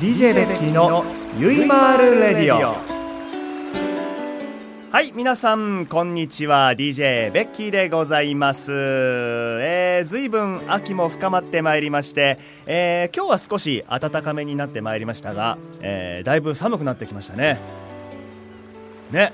DJ ベッキーのゆいまーるレディオ。はい皆さんこんにちは。DJ ベッキーでございます。えー、ずいぶん秋も深まってまいりまして、えー、今日は少し暖かめになってまいりましたが、えー、だいぶ寒くなってきましたね。ね。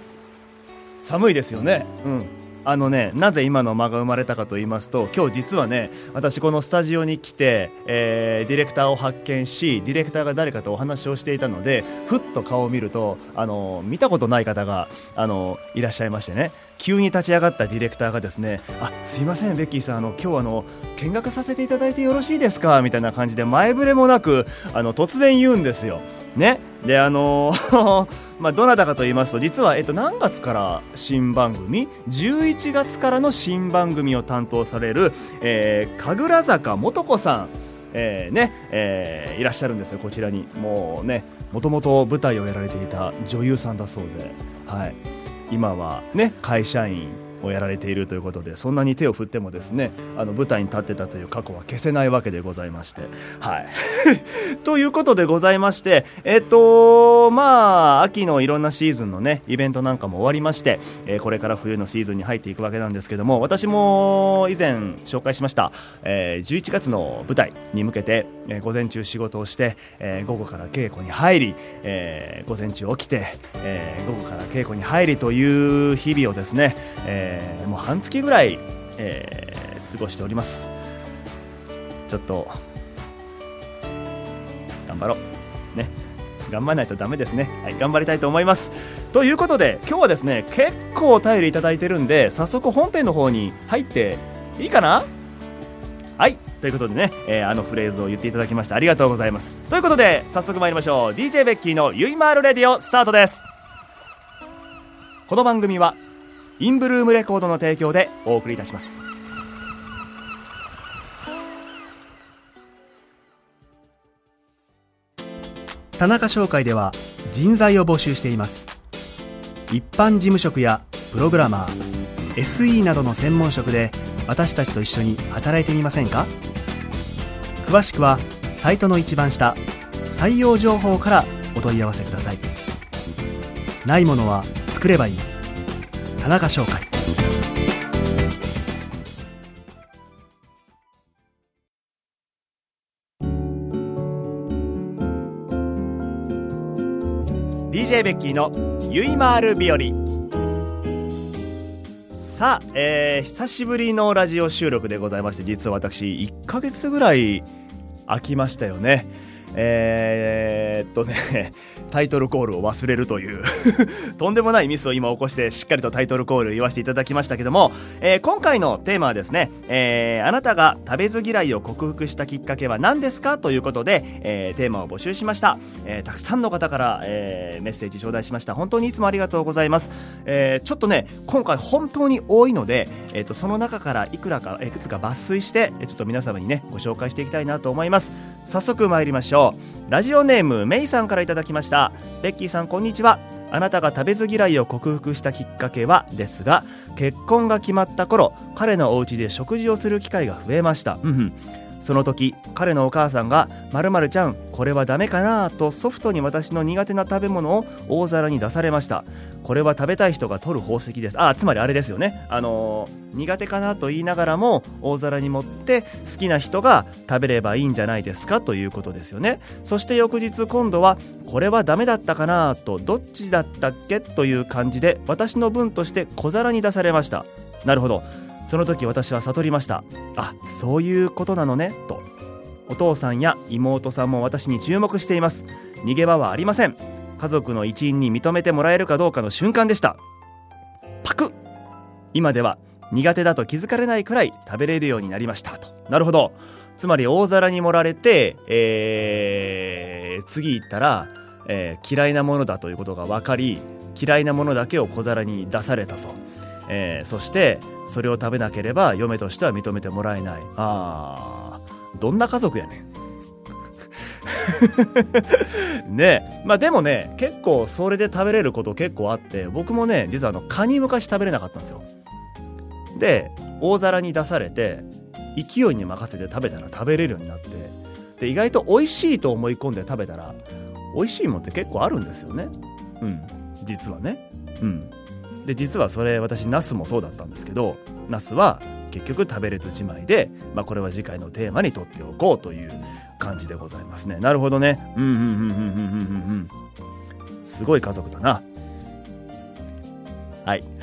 寒いですよね。うんあのねなぜ今の間が生まれたかと言いますと今日実はね私このスタジオに来て、えー、ディレクターを発見しディレクターが誰かとお話をしていたのでふっと顔を見るとあの見たことない方があのいらっしゃいましてね。急に立ち上がったディレクターがですねあすいませんベッキーさんあの今日あの見学させていただいてよろしいですか？みたいな感じで前触れもなくあの突然言うんですよ。ね。であの まあ、どなたかと言いますと実は、えっと、何月から新番組11月からの新番組を担当される、えー、神楽坂素子さんえー、ね、えー、いらっしゃるんですよこちらに。もうねもともと舞台をやられていた女優さんだそうで、はい、今はね会社員をやられているということでそんなに手を振ってもですねあの舞台に立ってたという過去は消せないわけでございまして。はい。ということでございましてえっとまあ秋のいろんなシーズンのねイベントなんかも終わりまして、えー、これから冬のシーズンに入っていくわけなんですけども私も以前紹介しました、えー、11月の舞台に向けて、えー、午前中仕事をして、えー、午後から稽古に入り、えー、午前中起きて、えー、午後から稽古に入りという日々をですね、ええー、もう半月ぐらい、えー、過ごしております。ちょっと頑張ろう。ね。頑張らないとダメですね。はい頑張りたいと思います。ということで今日はですね結構お便りいただいてるんで早速本編の方に入っていいかな？はいということでね、えー、あのフレーズを言っていただきましてありがとうございます。ということで早速参りましょう。DJ ベッキーのゆいまーるレディオスタートです。この番組はインブルームレコードの提供でお送りいたします。田中商会では人材を募集しています。一般事務職やプログラマー SE などの専門職で私たちと一緒に働いてみませんか？詳しくはサイトの一番下採用情報からお問い合わせください。ないものは作ればいい。中商会「DJ ベッキーのゆいまる日和」さあ、えー、久しぶりのラジオ収録でございまして実は私1ヶ月ぐらい空きましたよね。えー、っとね、タイトルコールを忘れるという とんでもないミスを今起こしてしっかりとタイトルコール言わせていただきましたけども、えー、今回のテーマはですね、えー、あなたが食べず嫌いを克服したきっかけは何ですかということで、えー、テーマを募集しました。えー、たくさんの方から、えー、メッセージ頂戴しました。本当にいつもありがとうございます。えー、ちょっとね、今回本当に多いので、えー、とその中からいくらか、いくつか抜粋して、ちょっと皆様にね、ご紹介していきたいなと思います。早速参りましょう。ラジオネームメイさんから頂きました。ベッキーさんこんにちは。あなたが食べず嫌いを克服したきっかけはですが結婚が決まった頃彼のお家で食事をする機会が増えました、うんうん、その時彼のお母さんが「まるちゃんこれはダメかな?」とソフトに私の苦手な食べ物を大皿に出されました。これは食べたい人が取る宝石です。あつまりあれですよね。あのー、苦手かなと言いながらも大皿に盛って好きな人が食べればいいんじゃないですか？ということですよね。そして翌日今度はこれはダメだったかな？とどっちだったっけ？という感じで私の分として小皿に出されました。なるほど。その時私は悟りました。あそういうことなのねと。お父さんや妹さんも私に注目しています。逃げ場はありません。家族の一員に認めてもらえるかどうかの瞬間でした。パク今では苦手だと気づかれないくらい食べれるようになりましたと。なるほど。つまり大皿に盛られて、えー、次行ったら、えー、嫌いなものだということが分かり嫌いなものだけを小皿に出されたと、えー、そしてそれを食べなければ嫁としては認めてもらえない。あー。どんな家族やねん。ねまあでもね結構それで食べれること結構あって僕もね実はあのカニ昔食べれなかったんですよ。で大皿に出されて勢いに任せて食べたら食べれるようになってで意外と美味しいと思い込んで食べたら美味しいもんって結構あるんですよね。うん。実はね。うん。で実はそれ私ナスもそうだったんですけどナスは結局食べれずじまいで、まあ、これは次回のテーマにとっておこうという感じでございますね。なるほどね。うんうんうんうんうんうんうん。すごい家族だな。はい。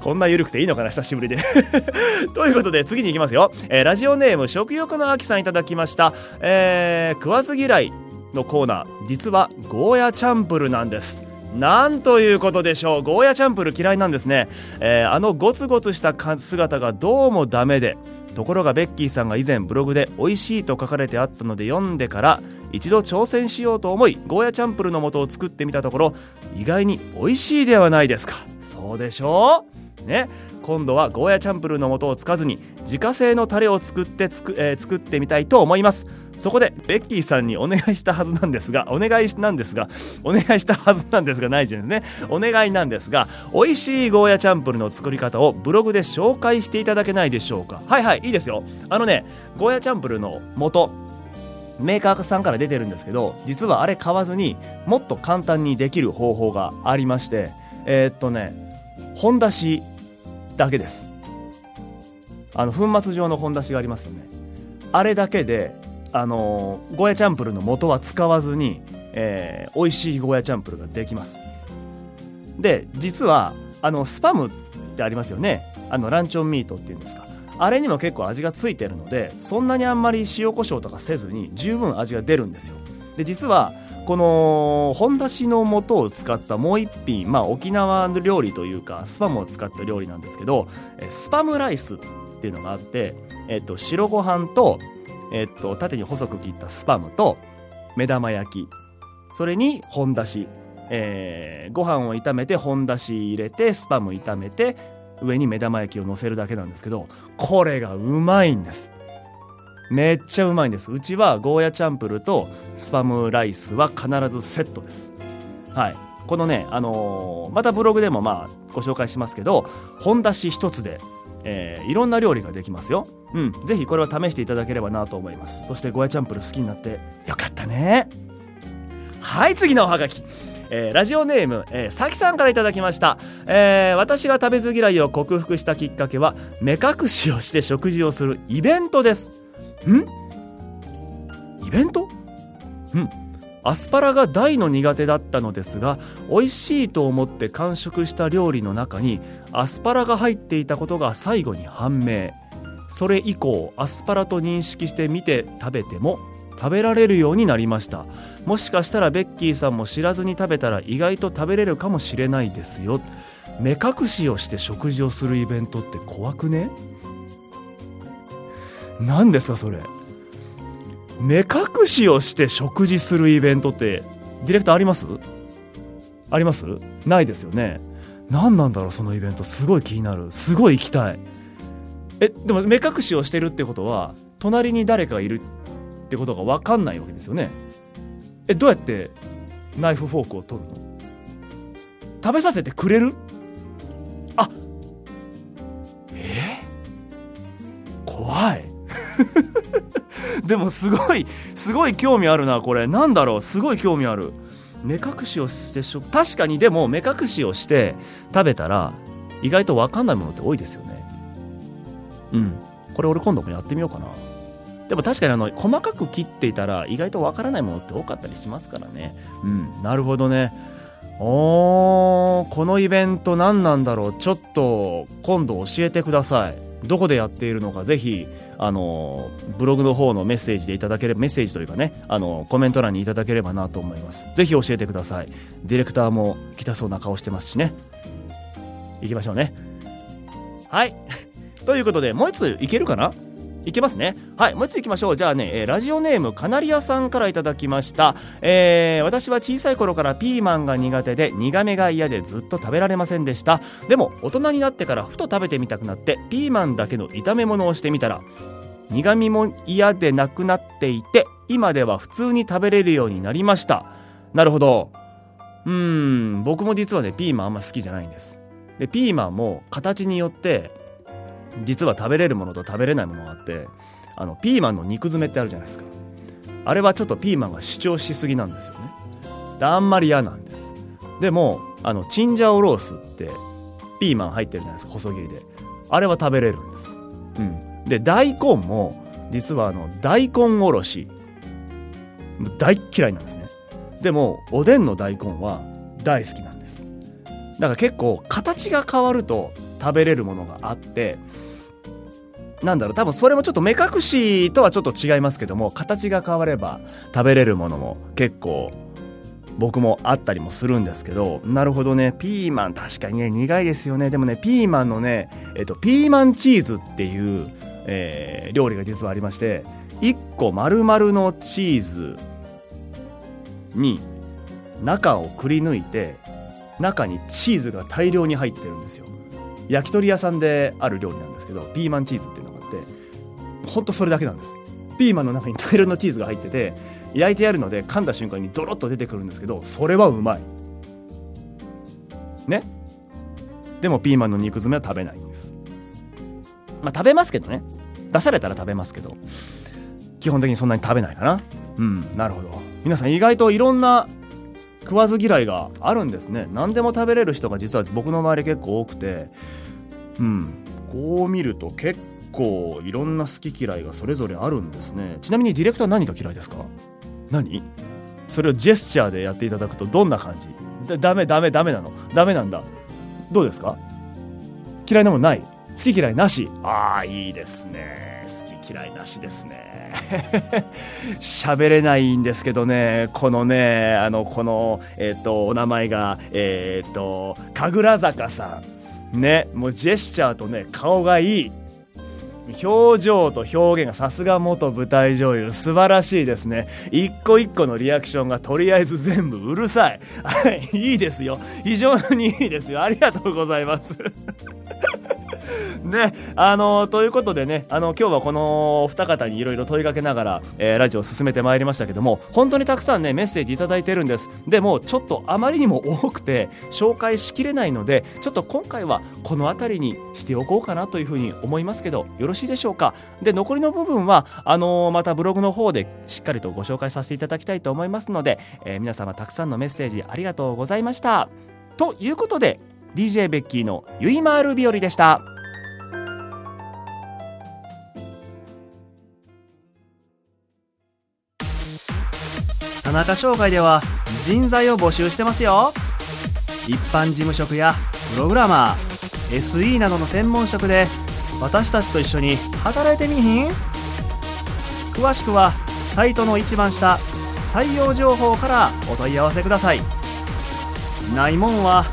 こんな緩くていいのかな久しぶりで。ということで次に行きますよ、えー、ラジオネーム食欲の秋さんいただきました。えー、食わず嫌いのコーナー。実はゴーヤチャンプルなんです。なんということでしょう。ゴーヤチャンプル嫌いなんですね、えー、あのゴツゴツした姿がどうもダメでところがベッキーさんが以前ブログで美味しいと書かれてあったので読んでから一度挑戦しようと思いゴーヤチャンプルの素を作ってみたところ意外に美味しいではないですか。そうでしょう。ね。今度はゴーヤチャンプルの素をつかずに自家製のタレを作ってつく、えー、作ってみたいと思います。そこでベッキーさんにお願いしたはずなんですがお願いなんですがお願いしたはずなんですがないじゃんですね。お願いなんですが美味しいゴーヤチャンプルの作り方をブログで紹介していただけないでしょうか。はいはいいいですよ。あのねゴーヤチャンプルの素メーカーさんから出てるんですけど実はあれ買わずにもっと簡単にできる方法がありましてえー、っとね本出しだけです。あの粉末状の本出しがありますよね。あれだけであのゴーヤチャンプルの素は使わずに、えー、美味しいゴーヤチャンプルができます。で実はあのスパムってありますよね。あのランチョンミートっていうんですか。あれにも結構味がついてるのでそんなにあんまり塩コショウとかせずに十分味が出るんですよ。で実はこの本だしの素を使ったもう一品まあ沖縄の料理というかスパムを使った料理なんですけどスパムライスっていうのがあって、えっと、白ご飯とえっと、縦に細く切ったスパムと目玉焼き。それに本だし、えー、ご飯を炒めて本だし入れてスパム炒めて上に目玉焼きを乗せるだけなんですけどこれがうまいんです。めっちゃうまいんです。うちはゴーヤチャンプルとスパムライスは必ずセットです。はい。このねあのー、またブログでもまあご紹介しますけど本だし一つでえー、いろんな料理ができますよ。うん、ぜひこれは試していただければなと思います。そしてゴヤチャンプル好きになってよかったね。はい、次のおはがき。えー、ラジオネーム、えー、さきさんから頂きました、えー、私が食べず嫌いを克服したきっかけは目隠しをして食事をするイベントですん？イベント？うんアスパラが大の苦手だったのですが美味しいと思って完食した料理の中にアスパラが入っていたことが最後に判明。それ以降アスパラと認識して見て食べても食べられるようになりました。もしかしたらベッキーさんも知らずに食べたら意外と食べれるかもしれないですよ。目隠しをして食事をするイベントって怖くね？何ですかそれ。目隠しをして食事するイベントってディレクターあります？あります？ないですよね。何なんだろうそのイベント。すごい気になる。すごい行きたい。えでも目隠しをしてるってことは隣に誰かがいるってことが分かんないわけですよね。えどうやってナイフフォークを取るの？食べさせてくれる？あえ、怖い。でもすごいすごい興味あるなこれ。なんだろう？すごい興味ある。目隠しをしてしょ確かにでも目隠しをして食べたら意外と分かんないものって多いですよね。うん。これ俺今度もやってみようかな。でも確かにあの細かく切っていたら意外と分からないものって多かったりしますからね。うん。なるほどね。おーこのイベント何なんだろう？ちょっと今度教えてください。どこでやっているのかぜひあのブログの方のメッセージでいただければメッセージというかねあのコメント欄にいただければなと思います。ぜひ教えてください。ディレクターも来たそうな顔してますしね。行きましょうね。はい。ということでもう一ついけるかな？いけますね。はいもう一ついきましょう。じゃあね、えー、ラジオネームカナリアさんからいただきました、えー、私は小さい頃からピーマンが苦手で苦めが嫌でずっと食べられませんでした。でも大人になってからふと食べてみたくなってピーマンだけの炒め物をしてみたら苦みも嫌でなくなっていて今では普通に食べれるようになりました。なるほど。うーん僕も実はねピーマンあんま好きじゃないんです。でピーマンも形によって実は食べれるものと食べれないものがあってあのピーマンの肉詰めってあるじゃないですか。あれはちょっとピーマンが主張しすぎなんですよね。であんまり嫌なんです。でもあのチンジャオロースってピーマン入ってるじゃないですか細切りで。あれは食べれるんです。うん。で大根も実はあの大根おろし大嫌いなんですね。でもおでんの大根は大好きなんです。だから結構形が変わると食べれるものがあってなんだろう多分それもちょっと目隠しとはちょっと違いますけども形が変われば食べれるものも結構僕もあったりもするんですけどなるほどねピーマン確かにね苦いですよね。でもねピーマンのねえっとピーマンチーズっていう、えー、料理が実はありまして1個丸々のチーズに中をくり抜いて中にチーズが大量に入ってるんですよ。焼き鳥屋さんである料理なんですけどピーマンチーズっていうのがあってほんとそれだけなんです。ピーマンの中に大量のチーズが入ってて焼いてやるので噛んだ瞬間にドロッと出てくるんですけどそれはうまい。ね？でもピーマンの肉詰めは食べないんです。まあ食べますけどね。出されたら食べますけど基本的にそんなに食べないかな。うんなるほど。皆さん意外といろんな食わず嫌いがあるんですね。何でも食べれる人が実は僕の周り結構多くて。うん。こう見ると結構いろんな好き嫌いがそれぞれあるんですね。ちなみにディレクター何が嫌いですか？何？それをジェスチャーでやっていただくとどんな感じ？だダメダメダメなの？ダメなんだ。どうですか？嫌いなもんない？好き嫌いなし。ああいいですね。好き嫌いなしですね。喋れないんですけどね。このねあのこのえっ、ー、とお名前がえっ、ー、と神楽坂さん。ねもうジェスチャーとね顔がいい。表情と表現がさすが元舞台女優。素晴らしいですね。一個一個のリアクションがとりあえず全部うるさい。いいですよ。非常にいいですよ。ありがとうございます。ね、あのー、ということでね、あの、今日はこのお二方にいろいろ問いかけながら、えー、ラジオを進めてまいりましたけども、本当にたくさんね、メッセージいただいてるんです。でも、ちょっとあまりにも多くて、紹介しきれないので、ちょっと今回はこの辺りにしておこうかなというふうに思いますけど、よろしいでしょうか？で、残りの部分は、あのー、またブログの方でしっかりとご紹介させていただきたいと思いますので、えー、皆様たくさんのメッセージありがとうございました。ということで、DJ ベッキーのゆいまーる日和でした。田中商会では人材を募集してますよ。一般事務職やプログラマー SE などの専門職で私たちと一緒に働いてみひん？詳しくはサイトの一番下採用情報からお問い合わせください。ないもんは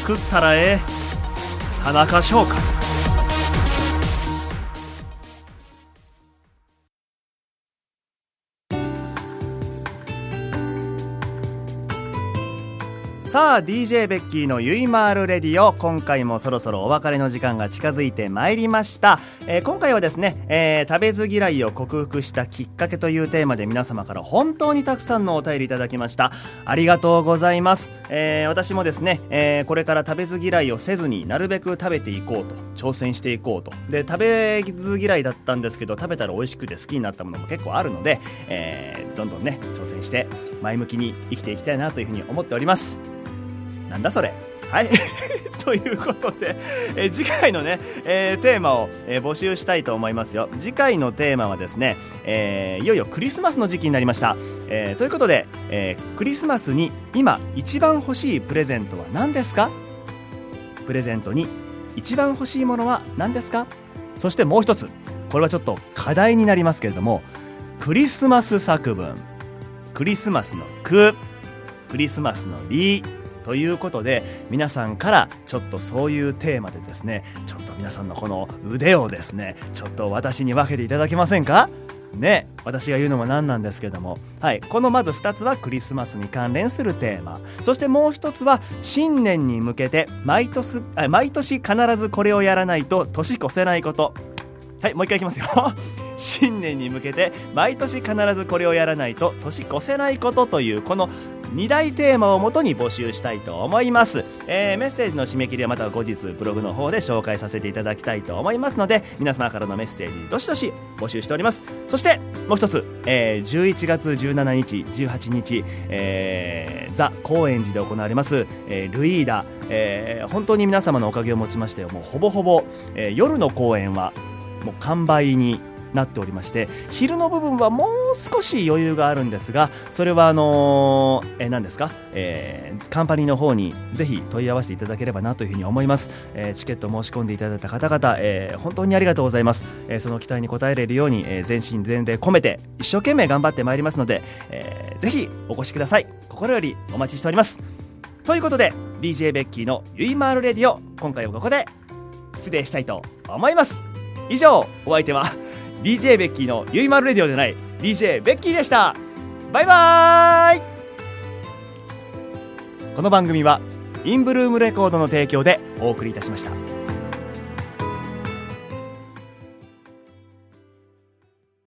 作ったらええ。田中商会。さあ DJ ベッキーのゆいまーるレディオ。今回もそろそろお別れの時間が近づいてまいりました、えー、今回はですね、えー、食べず嫌いを克服したきっかけというテーマで皆様から本当にたくさんのお便りいただきました。ありがとうございます、えー、私もですね、えこれから食べず嫌いをせずになるべく食べていこうと。挑戦していこうと。で食べず嫌いだったんですけど食べたら美味しくて好きになったものも結構あるので、えどんどんね挑戦して前向きに生きていきたいなというふうに思っております。なんだそれ。はい。ということで、え次回のね、えー、テーマを、えー、募集したいと思いますよ。次回のテーマはですね、えー、いよいよクリスマスの時期になりました、えということで、えクリスマスに今一番欲しいプレゼントは何ですか？プレゼントに一番欲しいものは何ですか？そしてもう一つこれはちょっと課題になりますけれどもクリスマス作文。クリスマスの「く」クリスマスの「り」ということで皆さんからちょっとそういうテーマでですねちょっと皆さんのこの腕をですねちょっと私に分けていただけませんか？ね私が言うのもなんなんですけども。はいこのまず2つはクリスマスに関連するテーマ。そしてもう1つは新年に向けて毎年毎年必ずこれをやらないと年越せないこと。はいもう一回いきますよ。新年に向けて毎年必ずこれをやらないと年越せないことというこの2大テーマをもとに募集したいと思います、えー、メッセージの締め切りはまた後日ブログの方で紹介させていただきたいと思いますので皆様からのメッセージどしどし募集しております。そしてもう一つ、えー、11月17日18日、えー、ザ・高円寺で行われます、えー、ルイーダ、えー、本当に皆様のおかげをもちましてもうほぼほぼ、えー、夜の公演はもう完売になっておりまして昼の部分はもう少し余裕があるんですがそれはあのー、え、何ですか、えー、カンパニーの方にぜひ問い合わせていただければなというふうに思います、えー、チケット申し込んでいただいた方々、えー、本当にありがとうございます、えー、その期待に応えれるように、えー、全身全霊込めて一生懸命頑張ってまいりますので、えー、ぜひお越しください。心よりお待ちしております。ということで DJ ベッキーのゆいまーるレディオ今回はここで失礼したいと思います。以上お相手は DJ ベッキーのゆいまるレディオじゃない DJ ベッキーでした。バイバーイ。この番組はインブルームレコードの提供でお送りいたしました。